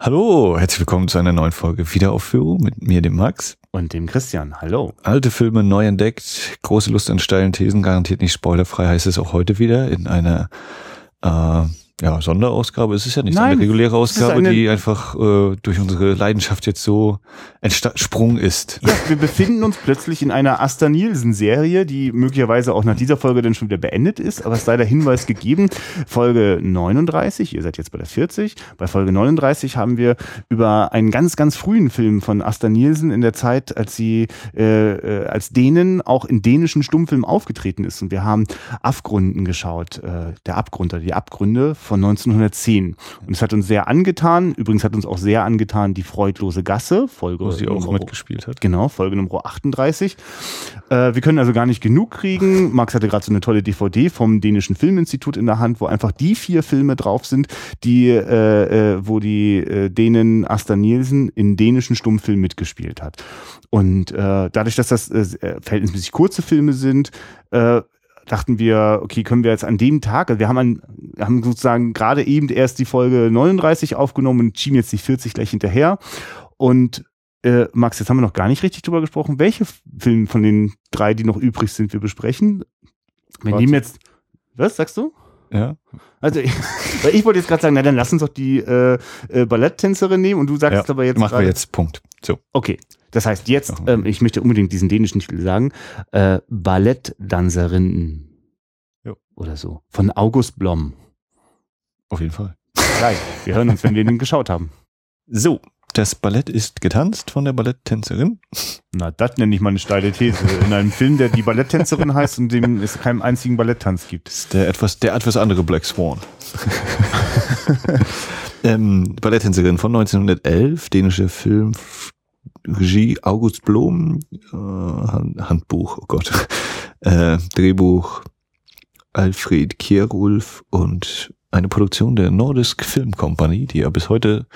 Hallo, herzlich willkommen zu einer neuen Folge Wiederaufführung mit mir, dem Max. Und dem Christian. Hallo. Alte Filme neu entdeckt, große Lust an steilen Thesen, garantiert nicht spoilerfrei, heißt es auch heute wieder in einer äh, ja, Sonderausgabe. Es ist ja nicht Nein, eine reguläre Ausgabe, eine- die einfach äh, durch unsere Leidenschaft jetzt so entsprungen ist. Ja, wir befinden uns plötzlich in einer Asta Nielsen-Serie, die möglicherweise auch nach dieser Folge dann schon wieder beendet ist, aber es sei der Hinweis gegeben. Folge 39, ihr seid jetzt bei der 40. Bei Folge 39 haben wir über einen ganz, ganz frühen Film von Asta Nielsen in der Zeit, als sie äh, äh, als Dänen auch in dänischen Stummfilmen aufgetreten ist. Und wir haben Abgründen geschaut, äh, der Abgrund oder die Abgründe von 1910. Und es hat uns sehr angetan. Übrigens hat uns auch sehr angetan die Freudlose Gasse, Folge Wo sie auch Nummer- mitgespielt hat. Genau, Folge Nummer 38. Äh, wir können also gar nicht genug kriegen. Max hatte gerade so eine tolle DVD vom Dänischen Filminstitut in der Hand, wo einfach die vier Filme drauf sind, die, äh, äh, wo die äh, Dänen Asta Nielsen in dänischen Stummfilmen mitgespielt hat. Und äh, dadurch, dass das äh, verhältnismäßig kurze Filme sind, äh, dachten wir, okay, können wir jetzt an dem Tag, also wir haben, an, haben sozusagen gerade eben erst die Folge 39 aufgenommen und schieben jetzt die 40 gleich hinterher. Und äh, Max, jetzt haben wir noch gar nicht richtig drüber gesprochen, welche Filme von den drei, die noch übrig sind, wir besprechen. Wir Warte. nehmen jetzt, was sagst du? Ja. Also, weil ich wollte jetzt gerade sagen, na dann lass uns doch die äh, äh, Balletttänzerin nehmen und du sagst Ja, aber jetzt Machen wir jetzt Punkt. So. Okay, das heißt jetzt, ähm, ich möchte unbedingt diesen dänischen Titel sagen, äh, Ballettdanzerinnen Jo. oder so, von August Blom. Auf jeden Fall. Gleich, wir hören uns, wenn wir den geschaut haben. So. Das Ballett ist getanzt von der Balletttänzerin. Na, das nenne ich mal eine steile These. In einem Film, der die Balletttänzerin heißt und dem es keinen einzigen Balletttanz gibt. Das ist der etwas, der etwas andere Black Swan. ähm, Balletttänzerin von 1911, dänische Film, Regie August Blom, äh, Hand- Handbuch, oh Gott, äh, Drehbuch Alfred Kierulf und eine Produktion der Nordisk Film Company, die ja bis heute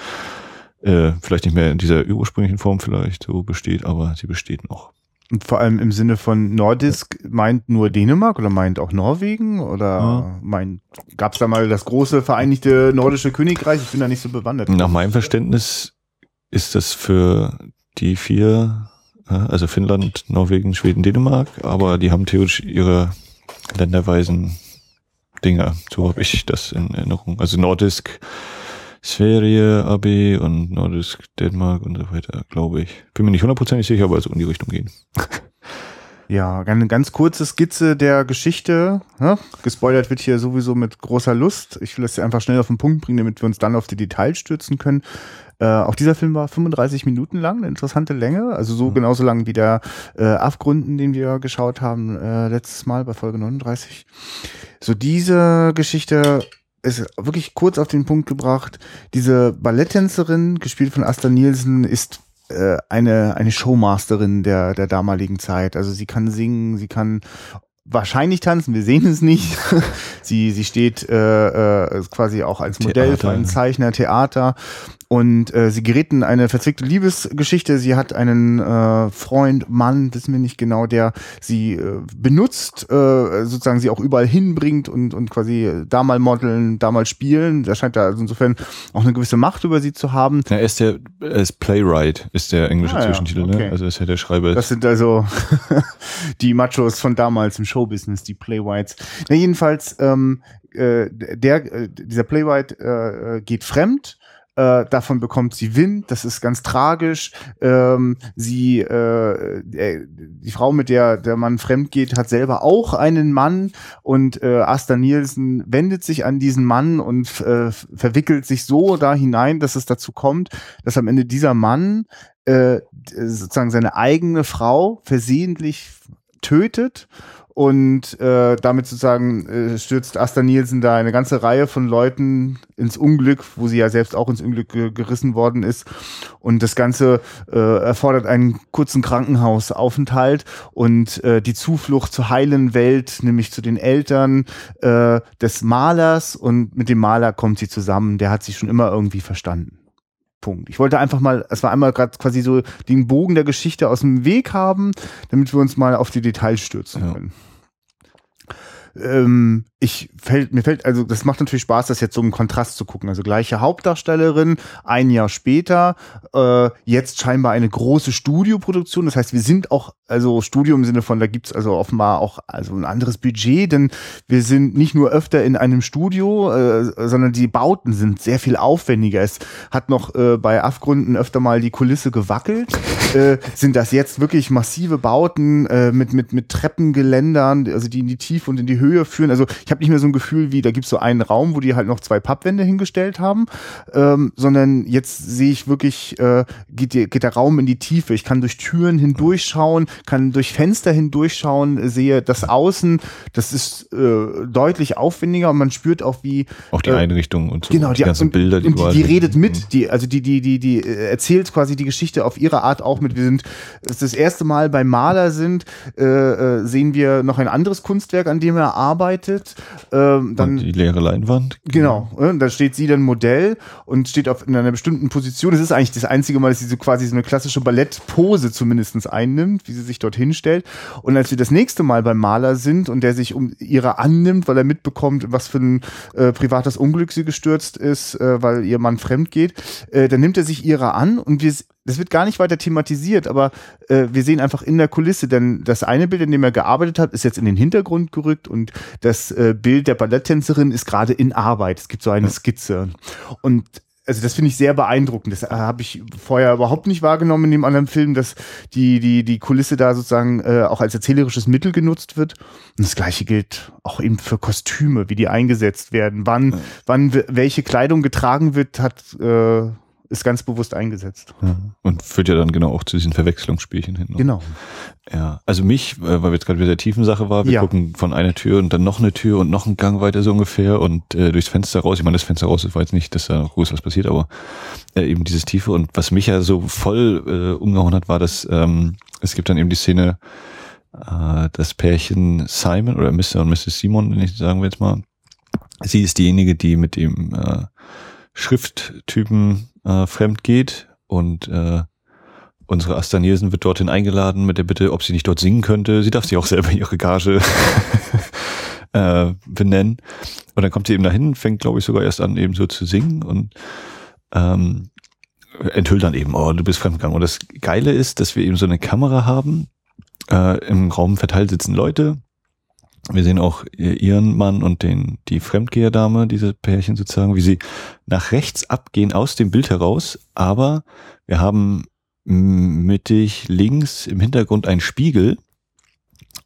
äh, vielleicht nicht mehr in dieser ursprünglichen Form vielleicht so besteht, aber sie besteht noch. Und vor allem im Sinne von Nordisk meint nur Dänemark oder meint auch Norwegen oder Ja. meint, gab es da mal das große Vereinigte Nordische Königreich? Ich bin da nicht so bewandert. Nach meinem Verständnis ist das für die vier, also Finnland, Norwegen, Schweden, Dänemark, aber die haben theoretisch ihre länderweisen Dinger. So habe ich das in Erinnerung. Also Nordisk Sverige, AB und Nordisk Dänemark und so weiter, glaube ich. Bin mir nicht hundertprozentig sicher, aber so in die Richtung gehen. Ja, eine ganz kurze Skizze der Geschichte. Ne? Gespoilert wird hier sowieso mit großer Lust. Ich will das einfach schnell auf den Punkt bringen, damit wir uns dann auf die Details stürzen können. Äh, auch dieser Film war 35 Minuten lang, eine interessante Länge. Also so genauso lang wie der äh, Abgründen, den wir geschaut haben äh, letztes Mal bei Folge 39. So diese Geschichte ist wirklich kurz auf den Punkt gebracht. Diese Balletttänzerin, gespielt von Asta Nielsen, ist äh, eine, eine Showmasterin der, der damaligen Zeit. Also sie kann singen, sie kann wahrscheinlich tanzen, wir sehen es nicht. sie, sie steht äh, äh, quasi auch als Modell für einen Zeichner, Theater. Und äh, sie gerät in eine verzwickte Liebesgeschichte. Sie hat einen äh, Freund, Mann, wissen wir nicht genau, der sie äh, benutzt, äh, sozusagen sie auch überall hinbringt und, und quasi da mal modeln, da mal spielen. Da scheint da also insofern auch eine gewisse Macht über sie zu haben. Ja, er ist der, er ist Playwright, ist der englische Ah, ja, Zwischentitel, okay. ne? Also ist ja der Schreiber. Das sind also die Machos von damals im Showbusiness, die Playwrights. Na, jedenfalls, ähm, äh, der, äh, dieser Playwright äh, äh, geht fremd. Äh, davon bekommt sie Wind, das ist ganz tragisch. Ähm, sie, äh, äh, die Frau, mit der der Mann fremd geht, hat selber auch einen Mann. Und äh, Asta Nielsen wendet sich an diesen Mann und äh, verwickelt sich so da hinein, dass es dazu kommt, dass am Ende dieser Mann äh, sozusagen seine eigene Frau versehentlich tötet und äh, damit sozusagen äh, stürzt Asta Nielsen da eine ganze Reihe von Leuten ins Unglück, wo sie ja selbst auch ins Unglück ge gerissen worden ist. Und das Ganze äh, erfordert einen kurzen Krankenhausaufenthalt und äh, die Zuflucht zur heilen Welt, nämlich zu den Eltern äh, des Malers. Und mit dem Maler kommt sie zusammen. Der hat sie schon immer irgendwie verstanden. Punkt. Ich wollte einfach mal, es war einmal gerade quasi so den Bogen der Geschichte aus dem Weg haben, damit wir uns mal auf die Details stürzen Ja. können. ähm, ich fällt, mir fällt, also das macht natürlich Spaß, das jetzt so im Kontrast zu gucken. Also gleiche Hauptdarstellerin, ein Jahr später, äh, jetzt scheinbar eine große Studioproduktion. Das heißt, wir sind auch, also Studio im Sinne von, da gibt's also offenbar auch also ein anderes Budget, denn wir sind nicht nur öfter in einem Studio, äh, sondern die Bauten sind sehr viel aufwendiger. Es hat noch äh, bei Afgründen öfter mal die Kulisse gewackelt. äh, sind das jetzt wirklich massive Bauten äh, mit, mit, mit Treppengeländern, also die in die Tiefe und in die Höhe führen. Also ich habe nicht mehr so ein Gefühl wie, da gibt's so einen Raum, wo die halt noch zwei Pappwände hingestellt haben, ähm, sondern jetzt sehe ich wirklich, äh, geht, die, geht der Raum in die Tiefe. Ich kann durch Türen hindurchschauen, kann durch Fenster hindurchschauen, sehe das Außen, das ist äh, deutlich aufwendiger und man spürt auch wie auch die äh, Einrichtung und so genau, die, die ganzen und, Bilder, die und die, die redet mit, die also die die die die äh, erzählt quasi die Geschichte auf ihre Art auch mit. Wir sind es ist das erste Mal beim Maler sind, äh, äh, sehen wir noch ein anderes Kunstwerk, an dem er arbeitet. Ähm, dann und die leere Leinwand. Genau, äh, da steht sie dann Modell und steht auf in einer bestimmten Position. Es ist eigentlich das einzige Mal, dass sie so quasi so eine klassische Ballettpose zumindestens einnimmt, wie sie sich dort hinstellt. Und als wir das nächste Mal beim Maler sind und der sich um ihre annimmt, weil er mitbekommt, was für ein äh, privates Unglück sie gestürzt ist, äh, weil ihr Mann fremd geht, äh, dann nimmt er sich ihrer an und wir das wird gar nicht weiter thematisiert, aber äh, wir sehen einfach in der Kulisse, denn das eine Bild, in dem er gearbeitet hat, ist jetzt in den Hintergrund gerückt und das äh, Bild der Balletttänzerin ist gerade in Arbeit. Es gibt so eine Skizze. Und also das finde ich sehr beeindruckend. Das äh, habe ich vorher überhaupt nicht wahrgenommen in dem anderen Film, dass die, die, die Kulisse da sozusagen äh, auch als erzählerisches Mittel genutzt wird. Und das gleiche gilt auch eben für Kostüme, wie die eingesetzt werden. Wann, wann w- welche Kleidung getragen wird, hat äh, ist ganz bewusst eingesetzt. Ja. Und führt ja dann genau auch zu diesen Verwechslungsspielchen hin. Genau. Ja, also mich, äh, weil wir jetzt gerade wieder der Tiefensache war, wir Ja. gucken von einer Tür und dann noch eine Tür und noch einen Gang weiter so ungefähr und äh, durchs Fenster raus. Ich meine, das Fenster raus, war jetzt nicht, dass da noch groß was passiert, aber äh, eben dieses Tiefe. Und was mich ja so voll äh, umgehauen hat, war, dass ähm, es gibt dann eben die Szene, äh, das Pärchen Simon oder Mr. und Mrs. Simon, sagen wir jetzt mal. Sie ist diejenige, die mit dem äh, Schrifttypen äh, fremd geht und äh, unsere Asta Nielsen wird dorthin eingeladen mit der Bitte, ob sie nicht dort singen könnte. Sie darf sich auch selber ihre Gage äh, benennen. Und dann kommt sie eben dahin, fängt, glaube ich, sogar erst an, eben so zu singen und ähm, enthüllt dann eben, oh, du bist fremdgegangen. Und das Geile ist, dass wir eben so eine Kamera haben. Äh, Im Raum verteilt sitzen Leute. Wir sehen auch ihren Mann und den, die Fremdgeherdame, diese Pärchen sozusagen, wie sie nach rechts abgehen aus dem Bild heraus. Aber wir haben mittig links im Hintergrund einen Spiegel.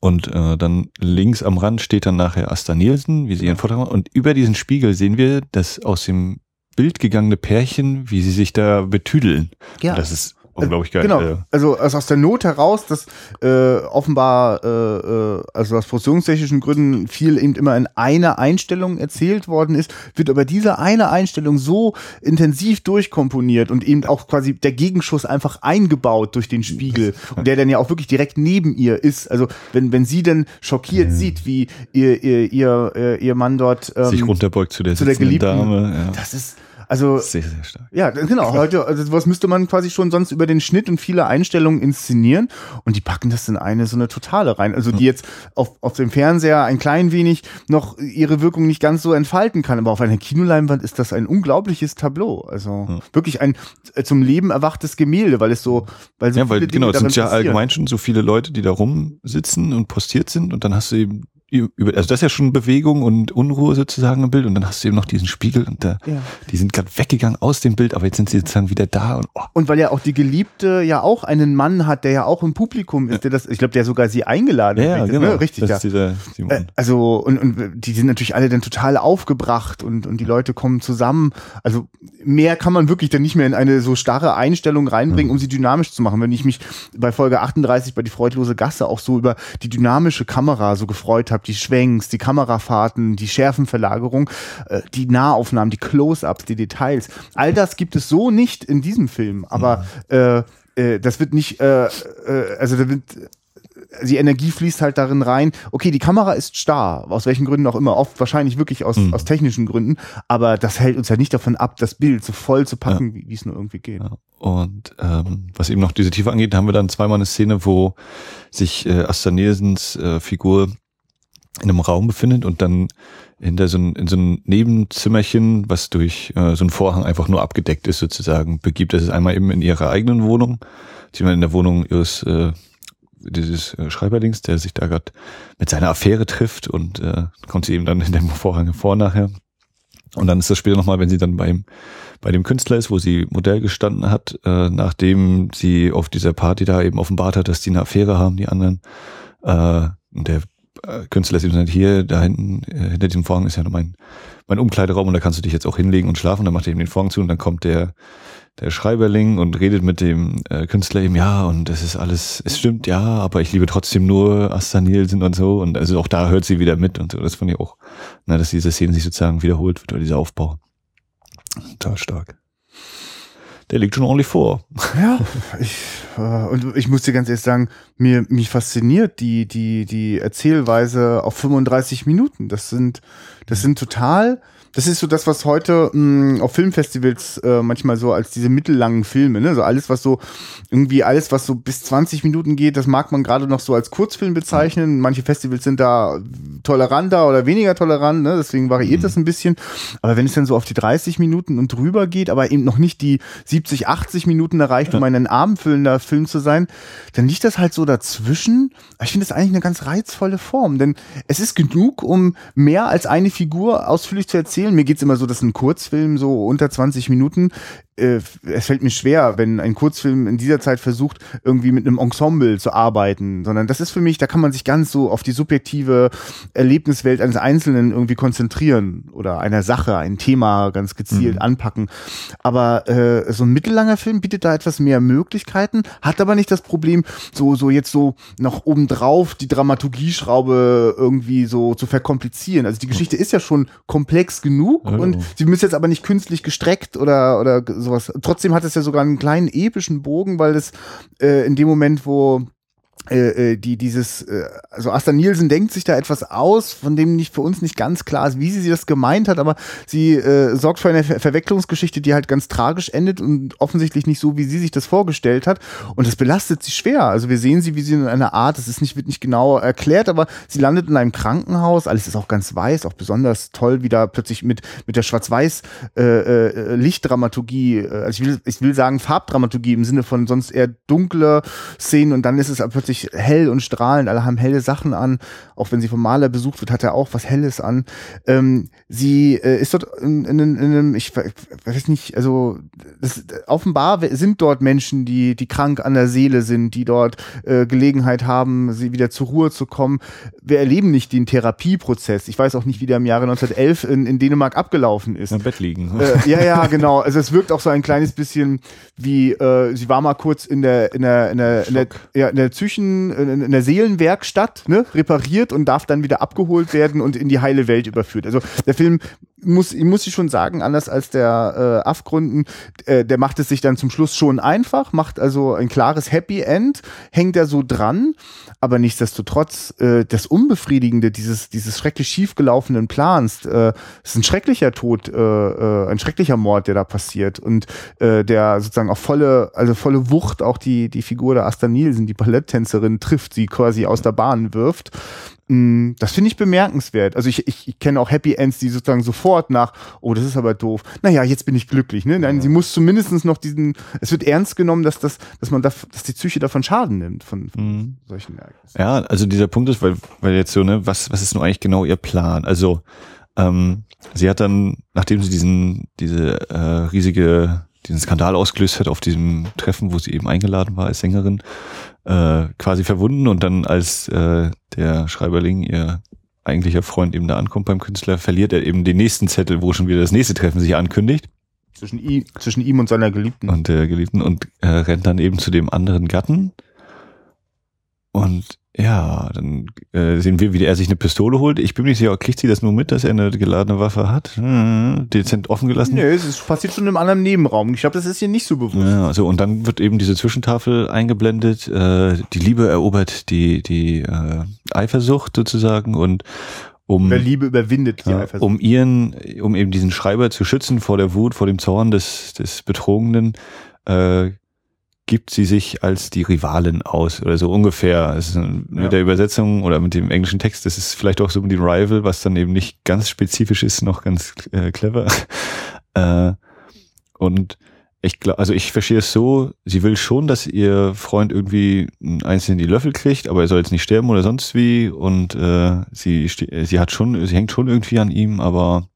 Und äh, dann links am Rand steht dann nachher Asta Nielsen, wie sie ihren Vortrag macht. Und über diesen Spiegel sehen wir das aus dem Bild gegangene Pärchen, wie sie sich da betüdeln. Ja. Das ist unglaublich geil. Genau, also, also aus der Not heraus, dass äh, offenbar, äh, äh, also aus produktionstechnischen Gründen viel eben immer in einer Einstellung erzählt worden ist, wird aber diese eine Einstellung so intensiv durchkomponiert und eben auch quasi der Gegenschuss einfach eingebaut durch den Spiegel und der dann ja auch wirklich direkt neben ihr ist. Also wenn, wenn sie dann schockiert sieht, wie ihr, ihr, ihr, äh, ihr Mann dort ähm, sich runterbeugt zu der, zu der geliebten, Dame. Ja. das ist, also Sehr, sehr stark. ja, genau. Heute, also was müsste man quasi schon sonst über den Schnitt und viele Einstellungen inszenieren und die packen das in eine so eine totale rein. Also die jetzt auf, auf dem Fernseher ein klein wenig noch ihre Wirkung nicht ganz so entfalten kann, aber auf einer Kinoleinwand ist das ein unglaubliches Tableau. Also wirklich ein äh, zum Leben erwachtes Gemälde, weil es so, weil so Ja, weil genau, es sind ja allgemein schon so viele Leute, die da rumsitzen und postiert sind und dann hast du eben über, also das ist ja schon Bewegung und Unruhe sozusagen im Bild und dann hast du eben noch diesen Spiegel und da, Ja. die sind gerade weggegangen aus dem Bild, aber jetzt sind sie sozusagen wieder da und oh, Und weil ja auch die Geliebte ja auch einen Mann hat, der ja auch im Publikum ist, der das, ich glaube, der sogar sie eingeladen ja, hat. ja, richtig, genau, ne? Richtig, das ja. Äh, Also, und, und die sind natürlich alle dann total aufgebracht und, und die Leute kommen zusammen. Also, mehr kann man wirklich dann nicht mehr in eine so starre Einstellung reinbringen, um sie dynamisch zu machen. Wenn ich mich bei Folge 38 bei die freudlose Gasse auch so über die dynamische Kamera so gefreut habe, die Schwenks, die Kamerafahrten, die Schärfenverlagerung, äh, die Nahaufnahmen, die Close-ups, die Details. All das gibt es so nicht in diesem Film, aber äh, äh, das wird nicht, äh, äh, also da wird die Energie fließt halt darin rein. Okay, die Kamera ist starr, aus welchen Gründen auch immer, oft wahrscheinlich wirklich aus, Mhm. aus technischen Gründen, aber das hält uns ja nicht davon ab, das Bild so voll zu packen, wie wie es nur irgendwie geht. Ja. Und ähm, was eben noch diese Tiefe angeht, haben wir dann zweimal eine Szene, wo sich äh, Asta Nielsens äh, Figur in einem Raum befindet und dann hinter so ein, in so ein Nebenzimmerchen, was durch äh, so einen Vorhang einfach nur abgedeckt ist sozusagen, begibt. Das ist einmal eben in ihrer eigenen Wohnung, sie in der Wohnung ihres äh, dieses äh, Schreiberlings, der sich da gerade mit seiner Affäre trifft und äh, kommt sie eben dann in dem Vorhang vor nachher. Und dann ist das später nochmal, wenn sie dann beim bei dem Künstler ist, wo sie Modell gestanden hat, äh, nachdem sie auf dieser Party da eben offenbart hat, dass die eine Affäre haben, die anderen. Äh, und der Künstler ist eben gesagt, hier, da hinten, äh, hinter diesem Vorhang ist ja noch mein, mein Umkleideraum und da kannst du dich jetzt auch hinlegen und schlafen. Dann macht er eben den Vorhang zu und dann kommt der der Schreiberling und redet mit dem äh, Künstler eben, ja, und es ist alles, es stimmt, ja, aber ich liebe trotzdem nur Asta Nielsen und so. Und also auch da hört sie wieder mit und so. Das fand ich auch, na, dass diese Szene sich sozusagen wiederholt wird, oder dieser Aufbau. Total stark. Der liegt schon ordentlich vor. Ja, ich, äh, und ich muss dir ganz ehrlich sagen, mir, mich fasziniert die, die, die Erzählweise auf 35 Minuten. Das sind, das sind total, das ist so das, was heute mh, auf Filmfestivals äh, manchmal so als diese mittellangen Filme, ne? So alles, was so irgendwie alles, was so bis 20 Minuten geht, das mag man gerade noch so als Kurzfilm bezeichnen. Manche Festivals sind da toleranter oder weniger tolerant, ne? Deswegen variiert mhm. das ein bisschen. Aber wenn es dann so auf die 30 Minuten und drüber geht, aber eben noch nicht die 70, 80 Minuten erreicht, um einen abendfüllender Film zu sein, dann liegt das halt so dazwischen. Ich finde das eigentlich eine ganz reizvolle Form, denn es ist genug, um mehr als eine Figur ausführlich zu erzählen erzählen. Mir geht's immer so, dass ein Kurzfilm so unter 20 Minuten es fällt mir schwer, wenn ein Kurzfilm in dieser Zeit versucht, irgendwie mit einem Ensemble zu arbeiten, sondern das ist für mich, da kann man sich ganz so auf die subjektive Erlebniswelt eines Einzelnen irgendwie konzentrieren oder einer Sache, ein Thema ganz gezielt mhm. anpacken. Aber äh, so ein mittellanger Film bietet da etwas mehr Möglichkeiten, hat aber nicht das Problem, so, so jetzt so noch obendrauf die Dramaturgieschraube irgendwie so zu verkomplizieren. Also die Geschichte ist ja schon komplex genug oh. und sie müsste jetzt aber nicht künstlich gestreckt oder, oder sowas. Trotzdem hat es ja sogar einen kleinen epischen Bogen, weil es äh, in dem Moment, wo äh, äh, die dieses, äh, also Asta Nielsen denkt sich da etwas aus, von dem nicht für uns nicht ganz klar ist, wie sie das gemeint hat, aber sie äh, sorgt für eine Ver Verwechslungsgeschichte, die halt ganz tragisch endet und offensichtlich nicht so, wie sie sich das vorgestellt hat. Und das belastet sie schwer. Also wir sehen sie, wie sie in einer Art, das ist nicht, wird nicht genau erklärt, aber sie landet in einem Krankenhaus, alles ist auch ganz weiß, auch besonders toll, wie da plötzlich mit, mit der Schwarz-Weiß äh, äh, äh, also ich will, ich will sagen Farbdramaturgie im Sinne von sonst eher dunkle Szenen und dann ist es plötzlich wirklich hell und strahlend. Alle haben helle Sachen an. Auch wenn sie vom Maler besucht wird, hat er auch was Helles an. Ähm, sie äh, ist dort in, in, in, einem, ich weiß nicht, also das, offenbar sind dort Menschen, die, die krank an der Seele sind, die dort äh, Gelegenheit haben, sie wieder zur Ruhe zu kommen. Wir erleben nicht den Therapieprozess. Ich weiß auch nicht, wie der im Jahre 1911 in, in Dänemark abgelaufen ist. Im Bett liegen. Äh, ja, ja, genau. Also es wirkt auch so ein kleines bisschen wie, äh, sie war mal kurz in der, in der, in der, in der, ja, in der Psychen Menschen in der Seelenwerkstatt ne, repariert und darf dann wieder abgeholt werden und in die heile Welt überführt. Also der Film muss, muss ich schon sagen, anders als der äh, Afgründen, äh, der macht es sich dann zum Schluss schon einfach, macht also ein klares Happy End, hängt er so dran, aber nichtsdestotrotz äh, das Unbefriedigende dieses, dieses schrecklich schiefgelaufenen Plans, äh, ist ein schrecklicher Tod, äh, äh, ein schrecklicher Mord, der da passiert und äh, der sozusagen auf volle, also volle Wucht auch die, die Figur der Asta Nielsen, die Balletttänzerin, trifft, sie quasi aus der Bahn wirft. Mm, das finde ich bemerkenswert. Also ich, ich, ich kenne auch Happy Ends, die sozusagen sofort nach, oh, das ist aber doof. Naja, jetzt bin ich glücklich. Ne? Nein, ja. sie muss zumindest noch diesen, es wird ernst genommen, dass das, dass man da, dass die Psyche davon Schaden nimmt von, von mhm. solchen Ereignissen. Ja, also dieser Punkt ist, weil, weil jetzt so, ne, was, was ist nun eigentlich genau ihr Plan? Also ähm, sie hat dann, nachdem sie diesen, diese äh, riesige diesen Skandal ausgelöst hat auf diesem Treffen, wo sie eben eingeladen war als Sängerin, äh, quasi verwunden und dann als äh, der Schreiberling, ihr eigentlicher Freund eben da ankommt beim Künstler, verliert er eben den nächsten Zettel, wo schon wieder das nächste Treffen sich ankündigt. Zwischen, ihm, zwischen ihm und seiner Geliebten. Und der Geliebten und äh, rennt dann eben zu dem anderen Gatten. Und ja, dann äh, sehen wir, wie er sich eine Pistole holt. Ich bin mir nicht sicher, kriegt sie das nur mit, dass er eine geladene Waffe hat? Hm, dezent offen gelassen? Nee, es passiert schon im anderen Nebenraum. Ich glaube, das ist hier nicht so bewusst. Ja, also und dann wird eben diese Zwischentafel eingeblendet. Äh, die Liebe erobert die, die äh, Eifersucht sozusagen und um Wer Liebe überwindet die ja, Eifersucht. Um ihren, um eben diesen Schreiber zu schützen vor der Wut, vor dem Zorn des, des Betrogenen, äh, gibt sie sich als die Rivalin aus oder so ungefähr. Also mit ja. der Übersetzung oder mit dem englischen Text, das ist vielleicht auch so mit dem Rival, was dann eben nicht ganz spezifisch ist, noch ganz äh, clever. Äh, und ich glaube, also ich verstehe es so, sie will schon, dass ihr Freund irgendwie eins in die Löffel kriegt, aber er soll jetzt nicht sterben oder sonst wie. Und äh, sie, sie hat schon, sie hängt schon irgendwie an ihm, aber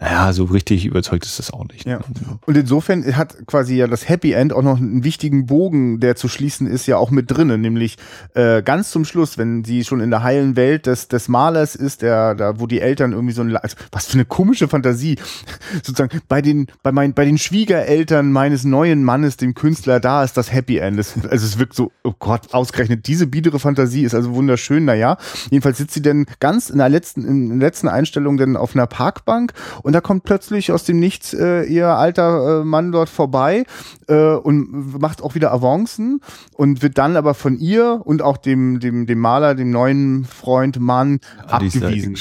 naja, so richtig überzeugt ist das auch nicht. Ja. Und insofern hat quasi ja das Happy End auch noch einen wichtigen Bogen, der zu schließen ist, ja auch mit drinnen, nämlich äh, ganz zum Schluss, wenn sie schon in der heilen Welt des, des Malers ist, der, da, wo die Eltern irgendwie so ein, also, was für eine komische Fantasie, sozusagen bei den, bei meinen, bei den Schwiegereltern meines neuen Mannes, dem Künstler, da ist das Happy End. Das, also es wirkt so, oh Gott, ausgerechnet diese biedere Fantasie ist also wunderschön, naja. Jedenfalls sitzt sie denn ganz in der letzten, in der letzten Einstellung denn auf einer Parkbank und da kommt plötzlich aus dem Nichts äh, ihr alter äh, Mann dort vorbei äh, und macht auch wieder Avancen und wird dann aber von ihr und auch dem, dem, dem Maler, dem neuen Freund, Mann, ah, abgewiesen.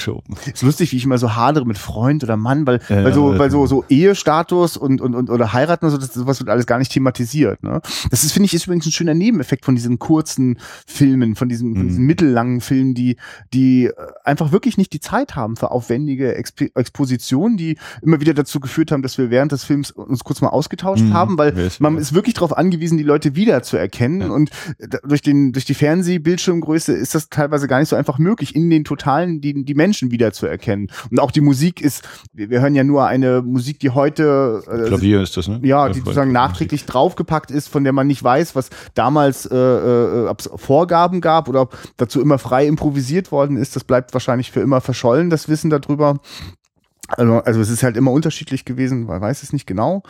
Ist lustig, wie ich immer so hadere mit Freund oder Mann, weil, ja, weil so, weil so, so Ehestatus und, und, und oder heiraten und so, das, sowas wird alles gar nicht thematisiert. Ne? Das ist, finde ich, ist übrigens ein schöner Nebeneffekt von diesen kurzen Filmen, von diesen, von diesen mhm. mittellangen Filmen, die, die äh, einfach wirklich nicht die Zeit haben für aufwendige Exp Expositionen, die immer wieder dazu geführt haben, dass wir während des Films uns kurz mal ausgetauscht mhm. haben, weil Weiß, man ja. ist wirklich darauf angewiesen, die Leute wieder zu erkennen. Ja. Und durch, den, durch die Fernsehbildschirmgröße ist das teilweise gar nicht so einfach möglich, in den Totalen die, die Menschen wieder zu erkennen. Und auch die Musik ist, wir, hören ja nur eine Musik, die heute äh, Klavier ist das, ne? Ja, die sozusagen nachträglich draufgepackt ist, von der man nicht weiß, was damals äh, äh, ob es Vorgaben gab oder ob dazu immer frei improvisiert worden ist. Das bleibt wahrscheinlich für immer verschollen, das Wissen darüber. Also, also es ist halt immer unterschiedlich gewesen, man weiß es nicht genau.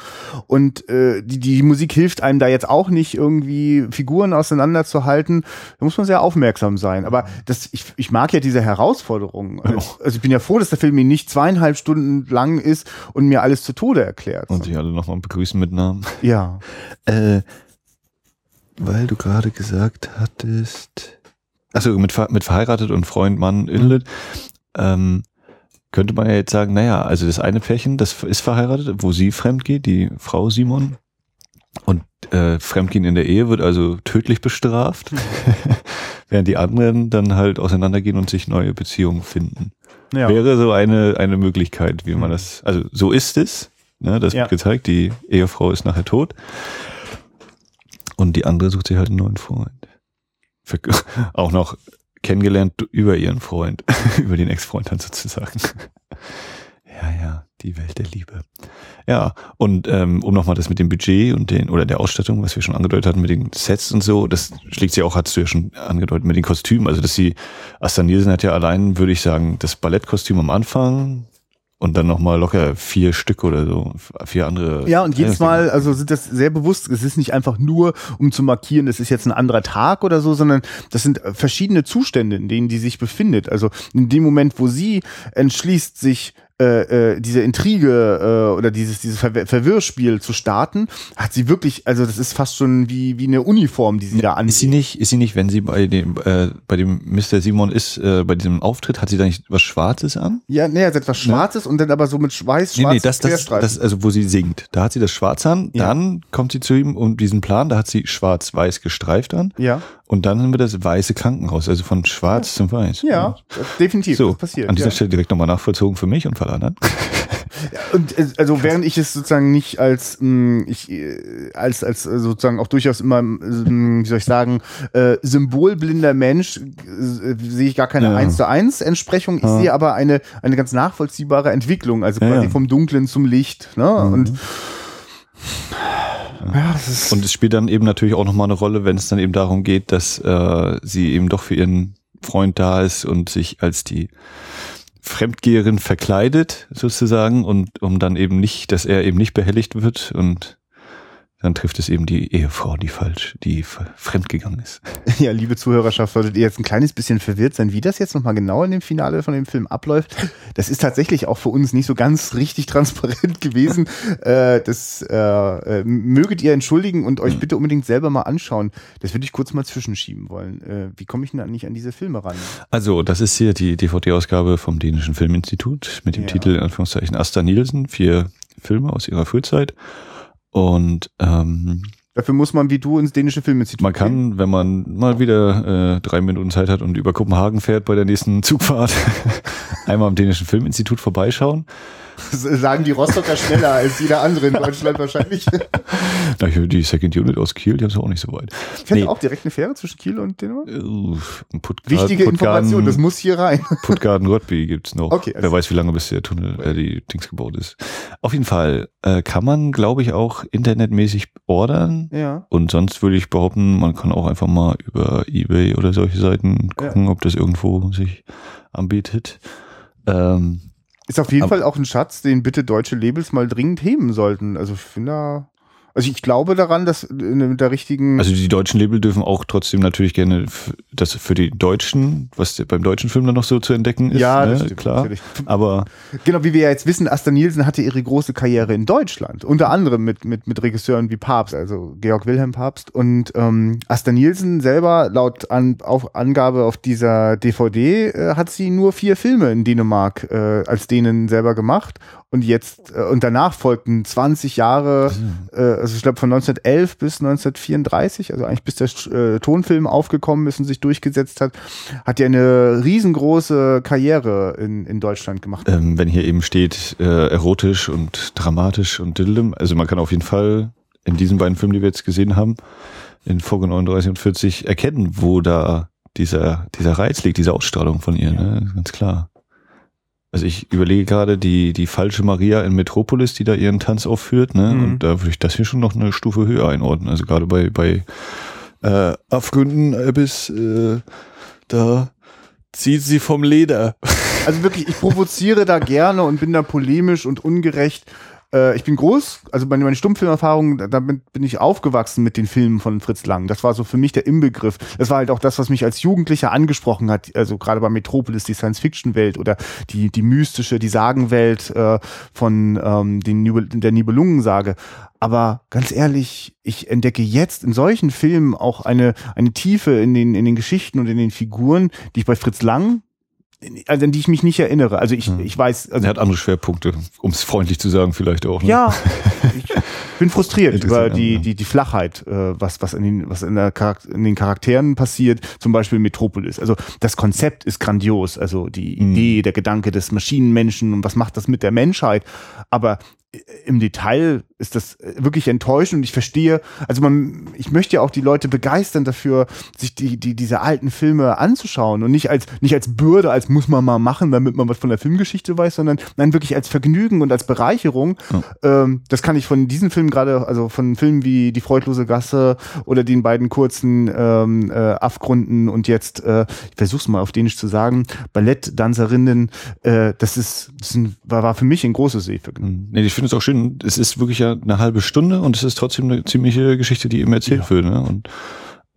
Und äh, die, die Musik hilft einem da jetzt auch nicht, irgendwie Figuren auseinanderzuhalten. Da muss man sehr aufmerksam sein. Aber das, ich, ich mag ja diese Herausforderung. Also, also ich bin ja froh, dass der Film mir nicht zweieinhalb Stunden lang ist und mir alles zu Tode erklärt. Und sich alle nochmal begrüßen mit Namen. Ja. äh, weil du gerade gesagt hattest, also mit, mit verheiratet und Freund, Mann, Inlet, mhm. ähm, könnte man ja jetzt sagen, naja, also das eine Pärchen, das ist verheiratet, wo sie fremd geht, die Frau Simon. Und äh, Fremdgehen in der Ehe wird also tödlich bestraft, während die anderen dann halt auseinandergehen und sich neue Beziehungen finden. Ja. Wäre so eine, eine Möglichkeit, wie man mhm. das, also so ist es, ne, das ja. wird gezeigt, die Ehefrau ist nachher tot und die andere sucht sich halt einen neuen Freund. Auch noch kennengelernt über ihren Freund, über den Ex-Freund dann sozusagen. ja, ja, die Welt der Liebe. Ja, und ähm, um nochmal das mit dem Budget und den oder der Ausstattung, was wir schon angedeutet hatten mit den Sets und so, das schlägt sie auch, hast du ja schon angedeutet, mit den Kostümen. Also dass sie, Asta Nielsen hat ja allein, würde ich sagen, das Ballettkostüm am Anfang, und dann nochmal locker vier Stück oder so, vier andere. Ja, und jedes Mal, also sind das sehr bewusst, es ist nicht einfach nur, um zu markieren, es ist jetzt ein anderer Tag oder so, sondern das sind verschiedene Zustände, in denen die sich befindet. Also in dem Moment, wo sie entschließt, sich äh, äh, diese Intrige äh, oder dieses dieses Ver Verwirrspiel zu starten, hat sie wirklich, also das ist fast schon wie wie eine Uniform, die sie da an. Ist sie nicht, ist sie nicht, wenn sie bei dem äh, bei dem Mr. Simon ist, äh, bei diesem Auftritt, hat sie da nicht was Schwarzes an? Ja, nee, sie hat was Schwarzes ja. und dann aber so mit Schweiß, nee, nee, das, das, das, also wo sie singt, da hat sie das Schwarz an, ja. dann kommt sie zu ihm um diesen Plan, da hat sie schwarz-weiß gestreift an. Ja. Und dann haben wir das weiße Krankenhaus, also von schwarz ja. zum weiß. Ja, definitiv. So, passiert. An dieser ja. Stelle direkt nochmal nachvollzogen für mich und für alle anderen. und äh, also während ich es sozusagen nicht als mm, ich äh, als als äh, sozusagen auch durchaus immer mm, wie soll ich sagen äh, symbolblinder Mensch äh, sehe ich gar keine eins zu eins Entsprechung ich sehe aber eine eine ganz nachvollziehbare Entwicklung also quasi vom Dunklen zum Licht ne mhm. und ja, und es spielt dann eben natürlich auch nochmal eine Rolle, wenn es dann eben darum geht, dass äh, sie eben doch für ihren Freund da ist und sich als die Fremdgeherin verkleidet sozusagen und um dann eben nicht, dass er eben nicht behelligt wird und dann trifft es eben die Ehefrau, die falsch, die fremdgegangen ist. Ja, liebe Zuhörerschaft, solltet ihr jetzt ein kleines bisschen verwirrt sein, wie das jetzt nochmal genau in dem Finale von dem Film abläuft. Das ist tatsächlich auch für uns nicht so ganz richtig transparent gewesen. äh, das äh, äh, möget ihr entschuldigen und euch bitte unbedingt selber mal anschauen. Das würde ich kurz mal zwischenschieben wollen. Äh, wie komme ich denn eigentlich an diese Filme ran? Also, das ist hier die DVD-Ausgabe vom Dänischen Filminstitut mit dem ja. Titel, in Anführungszeichen, Asta Nielsen, vier Filme aus ihrer Frühzeit. Und ähm, Dafür muss man wie du ins dänische Filminstitut Man kann, wenn man mal wieder äh, drei Minuten Zeit hat und über Kopenhagen fährt bei der nächsten Zugfahrt, einmal am dänischen Filminstitut vorbeischauen. Sagen die Rostocker schneller als jeder andere in Deutschland wahrscheinlich. Na, die Second Unit aus Kiel, die haben es auch nicht so weit. Fährt auch direkt eine Fähre zwischen Kiel und Dänemark? Uff, Puttgart, Wichtige Puttgarden- Information, das muss hier rein. Puttgarden Rotby gibt's noch. Okay, also- Wer weiß, wie lange bis der Tunnel, äh, die Dings gebaut ist. Auf jeden Fall äh, kann man, glaube ich, auch internetmäßig ordern. Ja. Und sonst würde ich behaupten, man kann auch einfach mal über Ebay oder solche Seiten gucken, ob das irgendwo sich anbietet. Ähm, Ist auf jeden Aber- Fall auch ein Schatz, den bitte deutsche Labels mal dringend heben sollten. Also ich finde da, also ich glaube daran, dass in der richtigen, also die deutschen Label dürfen auch trotzdem natürlich gerne das für die Deutschen, was beim deutschen Film dann noch so zu entdecken ist. ja, ne? stimmt, klar. natürlich. Aber Genau, wie wir ja jetzt wissen, Asta Nielsen hatte ihre große Karriere in Deutschland. Unter anderem mit, mit, mit Regisseuren wie Papst, also Georg Wilhelm Papst. Und ähm, Asta Nielsen selber, laut an, auf Angabe auf dieser DVD, äh, hat sie nur vier Filme in Dänemark äh, als denen selber gemacht. Und jetzt, äh, und danach folgten 20 Jahre, äh, also ich glaube von 1911 bis 1934, also eigentlich bis der äh, Tonfilm aufgekommen ist und sich durchgesetzt hat, hat er eine riesengroße Karriere in, in Deutschland gemacht. ähm, wenn hier eben steht, äh, erotisch und dramatisch und diddlem, also man kann auf jeden Fall in diesen beiden Filmen, die wir jetzt gesehen haben, in Folge 39 und 40, erkennen, wo da dieser, dieser Reiz liegt, diese Ausstrahlung von ihr, ne? ganz klar. Also ich überlege gerade die, die falsche Maria in Metropolis, die da ihren Tanz aufführt, ne? Mhm. Und da würde ich das hier schon noch eine Stufe höher einordnen. Also gerade bei, bei äh, Abgründen bis äh, da zieht sie vom Leder. Also wirklich, ich provoziere da gerne und bin da polemisch und ungerecht. Äh, ich bin groß, also meine, meine Stummfilmerfahrung, da- damit bin ich aufgewachsen mit den Filmen von Fritz Lang. Das war so für mich der Inbegriff. Das war halt auch das, was mich als Jugendlicher angesprochen hat. Also gerade bei Metropolis, die Science-Fiction-Welt oder die, die mystische, die Sagenwelt äh, von ähm, den der Nibelungensage. Aber ganz ehrlich, ich entdecke jetzt in solchen Filmen auch eine, eine Tiefe in den, in den Geschichten und in den Figuren, die ich bei Fritz Lang also an die ich mich nicht erinnere. Also ich, Hm. ich weiß, also Er hat andere Schwerpunkte, um es freundlich zu sagen, vielleicht auch. Ne? ja, ich bin frustriert über die, die, die Flachheit, äh, was, was, in den, was in, der Charakter, in den Charakteren passiert, zum Beispiel Metropolis. Also das Konzept ist grandios, also die Mhm. Idee, der Gedanke des Maschinenmenschen und was macht das mit der Menschheit. Aber im Detail ist das äh, wirklich enttäuschend und ich verstehe, also man, ich möchte ja auch die Leute begeistern dafür, sich die, die, diese alten Filme anzuschauen und nicht als, nicht als Bürde, als muss man mal machen, damit man was von der Filmgeschichte weiß, sondern nein, wirklich als Vergnügen und als Bereicherung. Ähm, das kann ich von diesen Filmen gerade, also von Filmen wie Die freudlose Gasse oder den beiden kurzen ähm, äh, Afgründen und jetzt, äh, ich versuch's mal auf Dänisch zu sagen, Ballettdanserinnen, äh, das ist, das ist ein, war, war für mich ein großes Sehvergnügen. Nee, ich finde es auch schön, es ist wirklich ja eine halbe Stunde und es ist trotzdem eine ziemliche Geschichte, die eben erzählt Ja. wird. Ne? Und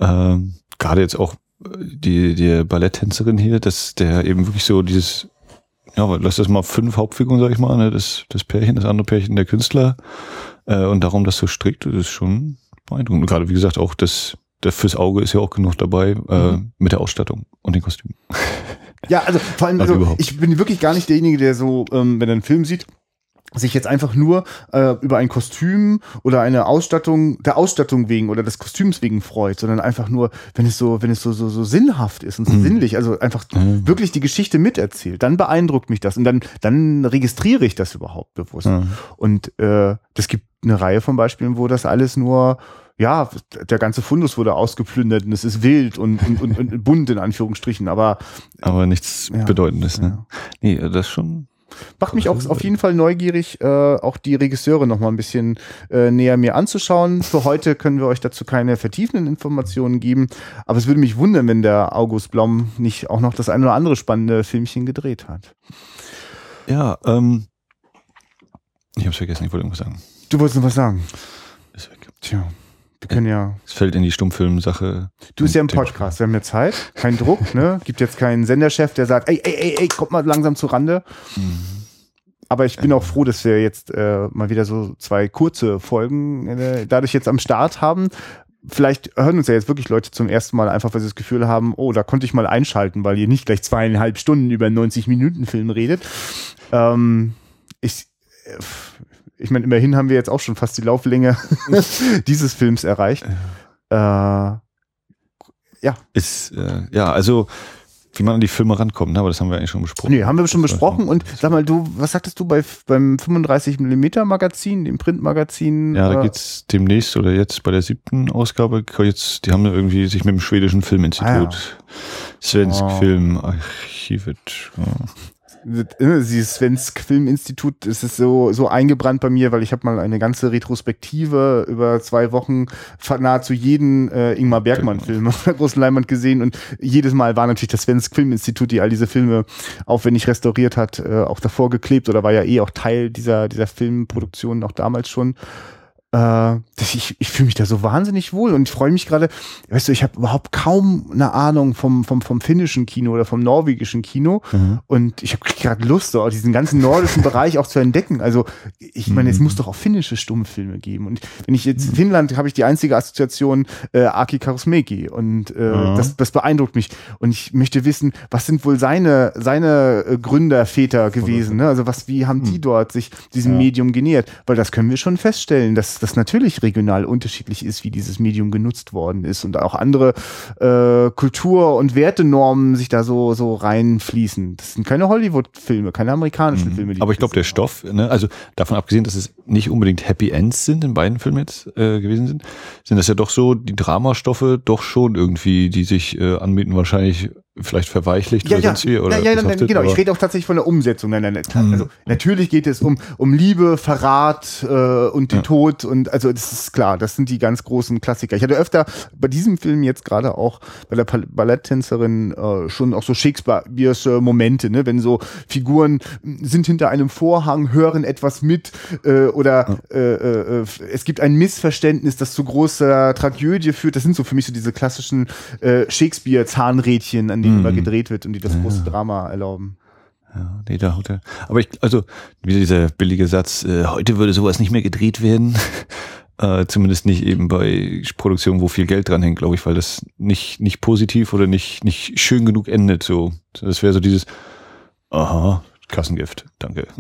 ähm, gerade jetzt auch äh, die, die Balletttänzerin hier, dass der eben wirklich so dieses, ja, lass das mal fünf Hauptfiguren, sag ich mal, ne? das, das Pärchen, das andere Pärchen, der Künstler äh, und darum das so strikt, das ist schon beeindruckend. Und gerade wie gesagt auch das, das fürs Auge ist ja auch genug dabei äh, Mhm. mit der Ausstattung und den Kostümen. Ja, also vor allem, Also also, ich bin wirklich gar nicht derjenige, der so, ähm, wenn er einen Film sieht, sich jetzt einfach nur äh, über ein Kostüm oder eine Ausstattung, der Ausstattung wegen oder des Kostüms wegen freut, sondern einfach nur, wenn es so, wenn es so, so, so sinnhaft ist und so Mhm. sinnlich, also einfach Mhm. wirklich die Geschichte miterzählt, dann beeindruckt mich das und dann, dann registriere ich das überhaupt bewusst. Ja. Und äh, das gibt eine Reihe von Beispielen, wo das alles nur, ja, der ganze Fundus wurde ausgeplündert und es ist wild und, und, und, und bunt in Anführungsstrichen, aber Aber nichts Ja. Bedeutendes. Ne? Ja. Nee, das schon. Macht mich auch auf jeden Fall neugierig, äh, auch die Regisseure noch mal ein bisschen äh, näher mir anzuschauen. Für heute können wir euch dazu keine vertiefenden Informationen geben, aber es würde mich wundern, wenn der August Blom nicht auch noch das ein oder andere spannende Filmchen gedreht hat. Ja, ähm, ich hab's vergessen, ich wollte irgendwas sagen. Du wolltest noch was sagen? Ist weg. Tja, wir können ja. Es fällt in die Stummfilm-Sache. Du bist ja im. Podcast, wir haben ja Zeit, kein Druck, ne? Gibt jetzt keinen Senderchef, der sagt, ey, ey, ey, ey, kommt mal langsam zu Rande. Mhm. Aber ich bin auch froh, dass wir jetzt äh, mal wieder so zwei kurze Folgen äh, dadurch jetzt am Start haben. Vielleicht hören uns ja jetzt wirklich Leute zum ersten Mal einfach, weil sie das Gefühl haben, oh, da konnte ich mal einschalten, weil ihr nicht gleich zweieinhalb Stunden über einen 90-Minuten-Film redet. Ähm, ich, äh, ich meine, immerhin haben wir jetzt auch schon fast die Lauflänge dieses Films erreicht. Äh, ja. Ist, äh, ja, also wie man an die Filme rankommt, ne? aber das haben wir eigentlich schon besprochen. Nee, haben wir schon besprochen. Und sag mal, du, was sagtest du bei, beim 35mm Magazin, dem Printmagazin? Ja, da äh, geht's demnächst oder jetzt bei der siebten Ausgabe, jetzt, die haben ja irgendwie sich mit dem schwedischen Filminstitut, Svensk Oh. äh, dieses Svensk Filminstitut, es ist so, so eingebrannt bei mir, weil ich habe mal eine ganze Retrospektive über zwei Wochen nahezu jeden äh, Ingmar Bergmann-Film auf der großen Leinwand gesehen und jedes Mal war natürlich das Svensk Filminstitut, die all diese Filme aufwendig restauriert hat, äh, auch davor geklebt oder war ja eh auch Teil dieser, dieser Filmproduktion auch damals schon. Äh, ich ich fühle mich da so wahnsinnig wohl und ich freue mich gerade, weißt du, ich habe überhaupt kaum eine Ahnung vom, vom, vom finnischen Kino oder vom norwegischen Kino und ich habe gerade Lust, so diesen ganzen nordischen Bereich auch zu entdecken. Also ich meine, es muss doch auch finnische Stummfilme geben und wenn ich jetzt in Finnland habe ich die einzige Assoziation äh, Aki Kaurismäki und äh, Ja. das, das beeindruckt mich und ich möchte wissen, was sind wohl seine, seine äh, Gründerväter gewesen, ne? also was, wie haben die dort sich diesem Ja. Medium genähert, weil das können wir schon feststellen, dass das natürlich regional unterschiedlich ist, wie dieses Medium genutzt worden ist und auch andere äh, Kultur- und Wertenormen sich da so, so reinfließen. Das sind keine Hollywood-Filme, keine amerikanischen Filme. die Mhm. Aber ich glaube, der Stoff, ne, also davon abgesehen, dass es nicht unbedingt Happy Ends sind, in beiden Filmen jetzt äh, gewesen sind, sind das ja doch so die Dramastoffe doch schon irgendwie, die sich äh, anbieten, wahrscheinlich vielleicht verweichlicht ja, oder ja, sonst wie. Oder ja, ja, nein, genau. Ich rede auch tatsächlich von der Umsetzung. Nein, nein, nein. Hm. Also natürlich geht es um, um Liebe, Verrat äh, und den Ja. Tod und also das ist klar. Das sind die ganz großen Klassiker. Ich hatte öfter bei diesem Film jetzt gerade auch bei der Balletttänzerin äh, schon auch so Shakespeare'sche Momente, ne, wenn so Figuren mh, sind hinter einem Vorhang, hören etwas mit äh, oder äh, äh, äh, es gibt ein Missverständnis, das zu großer Tragödie führt. Das sind so für mich so diese klassischen äh, Shakespeare-Zahnrädchen, an denen Mhm. immer gedreht wird und die das große Drama erlauben. Ja, nee, da haut er. Aber ich, also, wieder dieser billige Satz, äh, heute würde sowas nicht mehr gedreht werden. äh, zumindest nicht eben bei Produktionen, wo viel Geld dran hängt, glaube ich, weil das nicht, nicht positiv oder nicht, nicht schön genug endet. So, das wäre so dieses, aha, Kassengift, danke.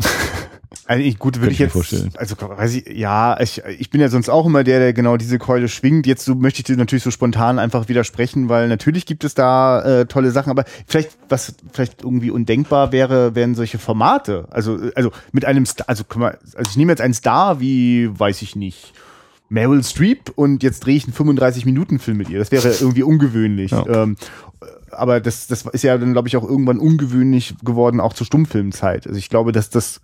Also ich, gut, würde ich ich jetzt, vorstellen. also weiß ich, ja, ich, ich bin ja sonst auch immer der, der genau diese Keule schwingt. Jetzt so möchte ich dir natürlich so spontan einfach widersprechen, weil natürlich gibt es da äh, tolle Sachen, aber vielleicht, was vielleicht irgendwie undenkbar wäre, wären solche Formate. Also, also mit einem Star, also guck mal, also ich nehme jetzt einen Star wie, weiß ich nicht, Meryl Streep und jetzt drehe ich einen 35-Minuten-Film mit ihr. Das wäre irgendwie ungewöhnlich. Ja. Ähm, aber das, das ist ja dann, glaube ich, auch irgendwann ungewöhnlich geworden, auch zur Stummfilmzeit. Also ich glaube, dass das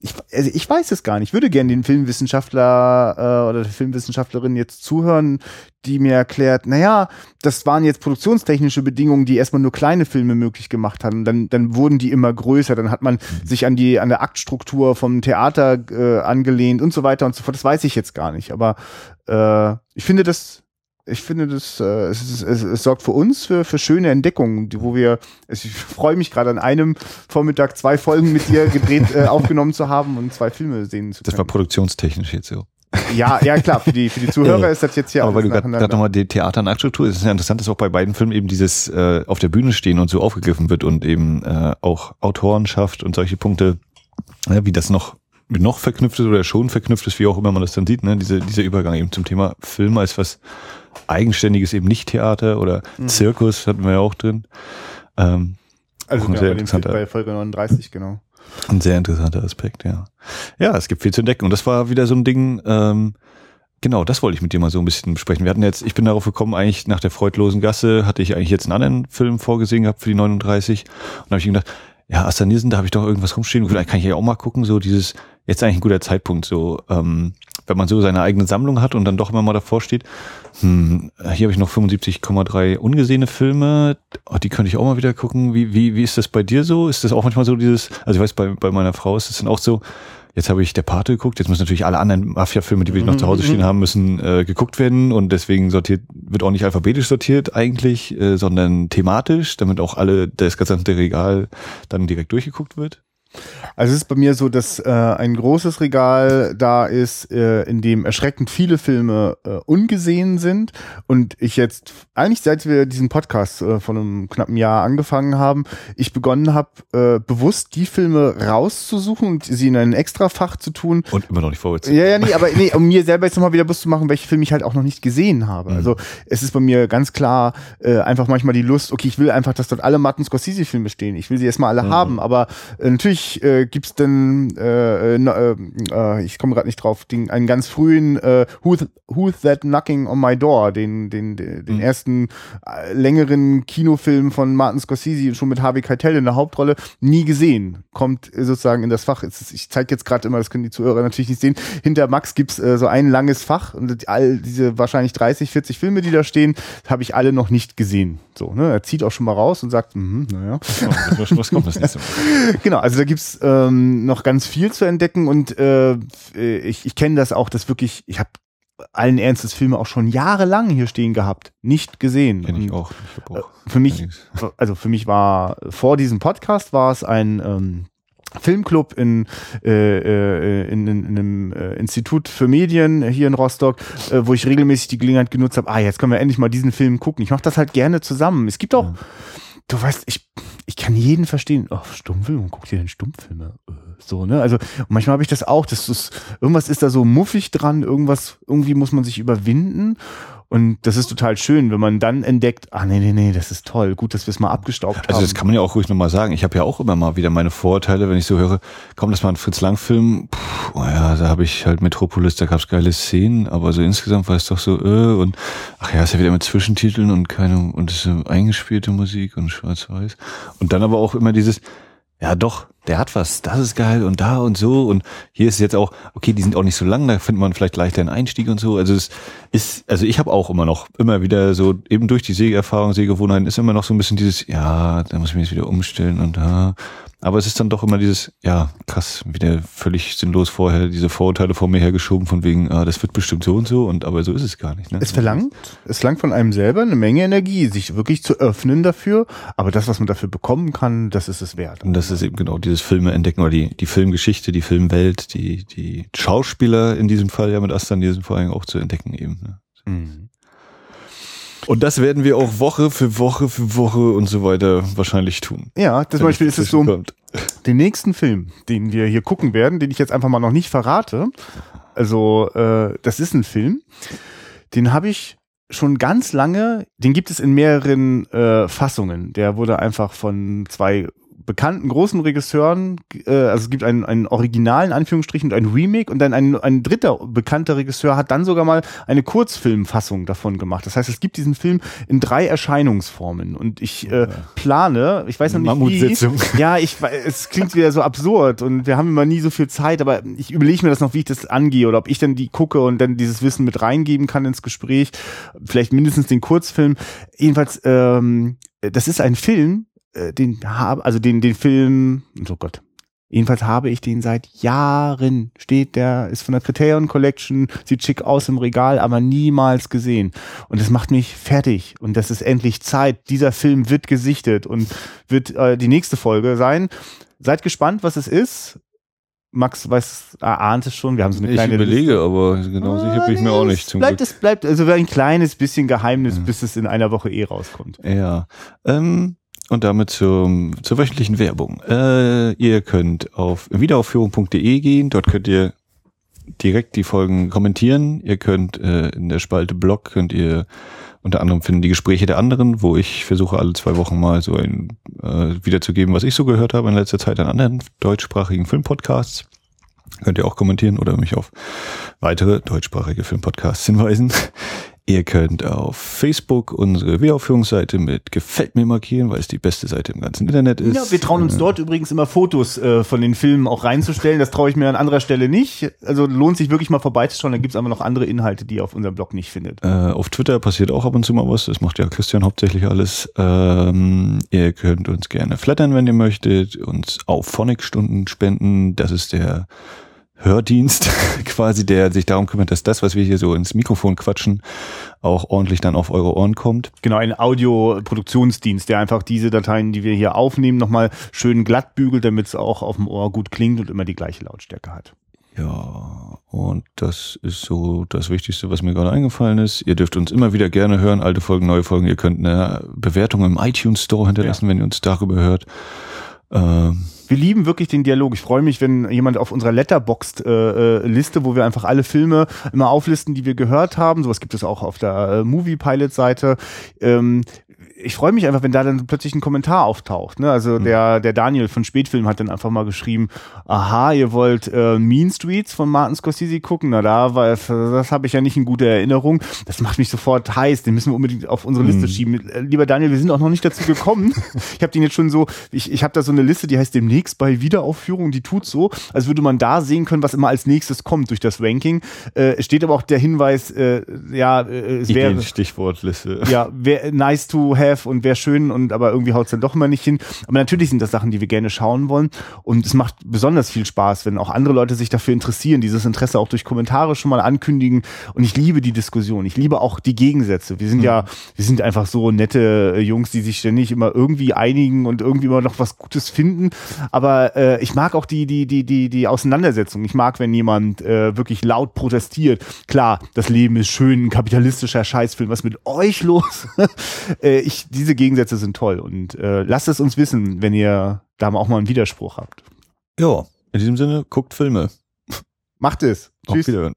ich, also ich weiß es gar nicht. Ich würde gerne den Filmwissenschaftler äh, oder der Filmwissenschaftlerin jetzt zuhören, die mir erklärt, naja, das waren jetzt produktionstechnische Bedingungen, die erstmal nur kleine Filme möglich gemacht haben. Dann, dann wurden die immer größer. Dann hat man sich an die an der Aktstruktur vom Theater äh, angelehnt und so weiter und so fort. Das weiß ich jetzt gar nicht. Aber äh, ich finde das ich finde, das, äh, es, ist, es, es sorgt für uns für, für schöne Entdeckungen, die- wo wir, es- ich freue mich gerade an einem Vormittag zwei Folgen mit dir gedreht, äh, aufgenommen zu haben und zwei Filme sehen zu Das war können. produktionstechnisch jetzt so. ja, ja, klar, für die, für die Zuhörer ist das jetzt hier Aber weil du gerade nochmal die Theater- und Aktstruktur, es ist ja interessant, dass auch bei beiden Filmen eben dieses äh, auf der Bühne stehen und so aufgegriffen wird und eben äh, auch Autorenschaft und solche Punkte, ja, wie das noch noch verknüpft ist oder schon verknüpft ist, wie auch immer man das dann sieht, ne? Diese, dieser Übergang eben zum Thema Film als was Eigenständiges, eben nicht Theater oder Mhm. Zirkus hatten wir ja auch drin. Ähm, also auch ein sehr bei, bei Folge 39, genau. ein sehr interessanter Aspekt, ja. Ja, es gibt viel zu entdecken. Und das war wieder so ein Ding, ähm, genau, das wollte ich mit dir mal so ein bisschen besprechen. Wir hatten jetzt, ich bin darauf gekommen, eigentlich nach der freudlosen Gasse hatte ich eigentlich jetzt einen anderen Film vorgesehen gehabt für die 39. Und habe ich gedacht, ja, Asta Nielsen, da habe ich doch irgendwas rumstehen. Vielleicht kann ich ja auch mal gucken, so dieses, jetzt eigentlich ein guter Zeitpunkt, so, ähm, wenn man so seine eigene Sammlung hat und dann doch immer mal davor steht, hm, hier habe ich noch 75,3 ungesehene Filme, oh, die könnte ich auch mal wieder gucken. Wie, wie, wie ist das bei dir so? Ist das auch manchmal so dieses, also ich weiß, bei, bei meiner Frau ist es dann auch so, jetzt habe ich der Pate geguckt, jetzt müssen natürlich alle anderen Mafia-Filme, die wir noch zu Hause stehen haben, müssen äh, geguckt werden. Und deswegen sortiert, wird auch nicht alphabetisch sortiert eigentlich, äh, sondern thematisch, damit auch alle, das gesamte Regal dann direkt durchgeguckt wird. Also es ist bei mir so, dass äh, ein großes Regal da ist, äh, in dem erschreckend viele Filme äh, ungesehen sind und ich jetzt eigentlich seit wir diesen Podcast äh, vor einem knappen Jahr angefangen haben, ich begonnen habe, äh, bewusst die Filme rauszusuchen und sie in ein Extrafach zu tun. Und immer noch nicht vorwärts. Ja, ja, nee, aber nee, um mir selber jetzt nochmal wieder bewusst zu machen, welche Filme ich halt auch noch nicht gesehen habe. Mhm. Also es ist bei mir ganz klar äh, einfach manchmal die Lust, okay, ich will einfach, dass dort alle Martin Scorsese-Filme stehen. Ich will sie erstmal alle Mhm. haben, aber äh, natürlich äh, gibt's dann, äh, äh, äh, äh, ich komme gerade nicht drauf, den, einen ganz frühen äh, Who's, Who's That Knocking on My Door, den, den, den, Mhm. ersten längeren Kinofilm von Martin Scorsese, schon mit Harvey Keitel in der Hauptrolle, nie gesehen. Kommt sozusagen in das Fach. Es Ich zeige jetzt gerade immer, das können die Zuhörer natürlich nicht sehen. Hinter Max gibt's äh, so ein langes Fach und all diese wahrscheinlich 30, 40 Filme, die da stehen, habe ich alle noch nicht gesehen. So, ne? Er zieht auch schon mal raus und sagt, mhm, naja. Was, was kommt das nächste Mal? Genau, also da gibt's ähm, noch ganz viel zu entdecken und äh, ich, ich kenne das auch, dass wirklich, ich habe allen Ernstes Filme auch schon jahrelang hier stehen gehabt, nicht gesehen. Kenn ich auch. Ich auch Für mich, einiges. also für mich war vor diesem Podcast war es ein ähm, Filmclub in, äh, äh, in, in, in einem äh, Institut für Medien hier in Rostock, äh, wo ich regelmäßig die Gelegenheit genutzt habe, ah, jetzt können wir endlich mal diesen Film gucken. Ich mache das halt gerne zusammen. Es gibt auch, Ja. Du weißt, ich, ich kann jeden verstehen, oh, Stummfilm, guckt ihr denn Stummfilme? Äh, So, ne? Also manchmal habe ich das auch, das, irgendwas ist da so muffig dran, irgendwas, irgendwie muss man sich überwinden. Und das ist total schön, wenn man dann entdeckt, ah nee, nee, nee, das ist toll, gut, dass wir es mal abgestaubt haben. Also das kann man ja auch ruhig nochmal sagen. Ich habe ja auch immer mal wieder meine Vorurteile, wenn ich so höre, komm, das war ein Fritz Lang-Film, Puh, oh ja, da habe ich halt Metropolis, da gab's geile Szenen, aber so insgesamt war es doch so, äh, und ach ja, ist ja wieder mit Zwischentiteln und keine, und es ist eingespielte Musik und schwarz-weiß. Und dann aber auch immer dieses, ja doch, der hat was, das ist geil und da und so und hier ist jetzt auch, okay, die sind auch nicht so lang, da findet man vielleicht leichter einen Einstieg und so. Also es ist, also ich habe auch immer noch, immer wieder so, eben durch die Segeerfahrung, Sehgewohnheiten ist immer noch so ein bisschen dieses, ja, da muss ich mich jetzt wieder umstellen und da. Aber es ist dann doch immer dieses, ja, krass, wieder völlig sinnlos vorher diese Vorurteile vor mir hergeschoben von wegen, ah, das wird bestimmt so und so und aber so ist es gar nicht. Ne? Es verlangt, es verlangt von einem selber eine Menge Energie, sich wirklich zu öffnen dafür. Aber das, was man dafür bekommen kann, das ist es wert. Und das ist eben genau dieses Filme entdecken oder die, die Filmgeschichte, die Filmwelt, die, die Schauspieler in diesem Fall ja mit Asta in diesem Fall auch zu entdecken eben. Ne? Mhm. Und das werden wir auch Woche für Woche für Woche und so weiter wahrscheinlich tun. Ja, das zum Beispiel ist es so, den nächsten Film, den wir hier gucken werden, den ich jetzt einfach mal noch nicht verrate. Also, äh, das ist ein Film, den habe ich schon ganz lange, den gibt es in mehreren äh, Fassungen. Der wurde einfach von zwei bekannten großen Regisseuren, äh, also es gibt einen, einen originalen Anführungsstrichen und ein Remake und dann ein, ein dritter bekannter Regisseur hat dann sogar mal eine Kurzfilmfassung davon gemacht. Das heißt, es gibt diesen Film in drei Erscheinungsformen und ich äh, plane, ich weiß noch nicht Mammutsitzung. wie. Ja, ich es klingt wieder so absurd und wir haben immer nie so viel Zeit, aber ich überlege mir das noch, wie ich das angehe oder ob ich dann die gucke und dann dieses Wissen mit reingeben kann ins Gespräch, vielleicht mindestens den Kurzfilm. Jedenfalls, ähm, das ist ein Film, äh, den habe, also den den Film, oh Gott. Jedenfalls habe ich den seit Jahren, steht der, ist von der Criterion Collection, sieht schick aus im Regal, aber niemals gesehen. Und das macht mich fertig. Und das ist endlich Zeit. Dieser Film wird gesichtet und wird äh, die nächste Folge sein. Seid gespannt, was es ist. Max weiß, ahnt es schon. Wir haben so eine Ich kleine überlege, aber genau sicher bin ich mir Ah, auch nicht zum bleibt, Glück. Es bleibt also ein kleines bisschen Geheimnis, Ja. bis es in einer Woche eh rauskommt. Ja. Ähm, und damit zum, zur wöchentlichen Werbung. Äh, ihr könnt auf wiederaufführung.de gehen, dort könnt ihr direkt die Folgen kommentieren. Ihr könnt äh, in der Spalte Blog könnt ihr unter anderem finden die Gespräche der anderen, wo ich versuche alle zwei Wochen mal so ein äh, wiederzugeben, was ich so gehört habe in letzter Zeit an anderen deutschsprachigen Filmpodcasts. Könnt ihr auch kommentieren oder mich auf weitere deutschsprachige Filmpodcasts hinweisen. Ihr könnt auf Facebook unsere Wiederaufführungsseite mit Gefällt mir markieren, weil es die beste Seite im ganzen Internet ist. Ja, wir trauen uns Äh, dort übrigens immer Fotos äh, von den Filmen auch reinzustellen. Das traue ich mir an anderer Stelle nicht. Also lohnt sich wirklich mal vorbeizuschauen. Da gibt's aber noch andere Inhalte, die ihr auf unserem Blog nicht findet. Äh, auf Twitter passiert auch ab und zu mal was. Das macht ja Christian hauptsächlich alles. Ähm, ihr könnt uns gerne flattern, wenn ihr möchtet. Uns auf Phonic-Stunden spenden. Das ist der Hördienst quasi, der sich darum kümmert, dass das, was wir hier so ins Mikrofon quatschen, auch ordentlich dann auf eure Ohren kommt. Genau, ein Audioproduktionsdienst, der einfach diese Dateien, die wir hier aufnehmen, nochmal schön glatt bügelt, damit es auch auf dem Ohr gut klingt und immer die gleiche Lautstärke hat. Ja, und das ist so das Wichtigste, was mir gerade eingefallen ist. Ihr dürft uns immer wieder gerne hören, alte Folgen, neue Folgen. Ihr könnt eine Bewertung im iTunes Store hinterlassen, ja. wenn ihr uns darüber hört. Ähm, wir lieben wirklich den Dialog. Ich freue mich, wenn jemand auf unserer Letterboxd-Liste, äh, wo wir einfach alle Filme immer auflisten, die wir gehört haben, sowas gibt es auch auf der äh, Movie Pilot-Seite, ähm, ich freue mich einfach, wenn da dann plötzlich ein Kommentar auftaucht. Ne? Also mhm. der, der Daniel von Spätfilm hat dann einfach mal geschrieben, aha, ihr wollt äh, Mean Streets von Martin Scorsese gucken? Na da, weil das habe ich ja nicht in guter Erinnerung. Das macht mich sofort heiß, den müssen wir unbedingt auf unsere Liste mhm. schieben. Äh, lieber Daniel, wir sind auch noch nicht dazu gekommen. ich habe den jetzt schon so, ich, ich habe da so eine Liste, die heißt demnächst bei Wiederaufführung, die tut so, als würde man da sehen können, was immer als nächstes kommt durch das Ranking. Äh, steht aber auch der Hinweis, äh, ja, äh, es wäre... Stichwortliste. Ja, wär, nice to have have und wäre schön und aber irgendwie haut es dann doch immer nicht hin. Aber natürlich sind das Sachen, die wir gerne schauen wollen und es macht besonders viel Spaß, wenn auch andere Leute sich dafür interessieren, dieses Interesse auch durch Kommentare schon mal ankündigen und ich liebe die Diskussion. Ich liebe auch die Gegensätze. Wir sind mhm. ja, wir sind einfach so nette äh, Jungs, die sich ständig immer irgendwie einigen und irgendwie immer noch was Gutes finden. Aber äh, ich mag auch die, die, die, die, die Auseinandersetzung. Ich mag, wenn jemand äh, wirklich laut protestiert. Klar, das Leben ist schön, ein kapitalistischer Scheißfilm. Was mit euch los? äh, ich ich, diese Gegensätze sind toll und äh, lasst es uns wissen, wenn ihr da auch mal einen Widerspruch habt. Ja, in diesem Sinne, guckt Filme. Macht es. Tschüss. Auf Wiederhören.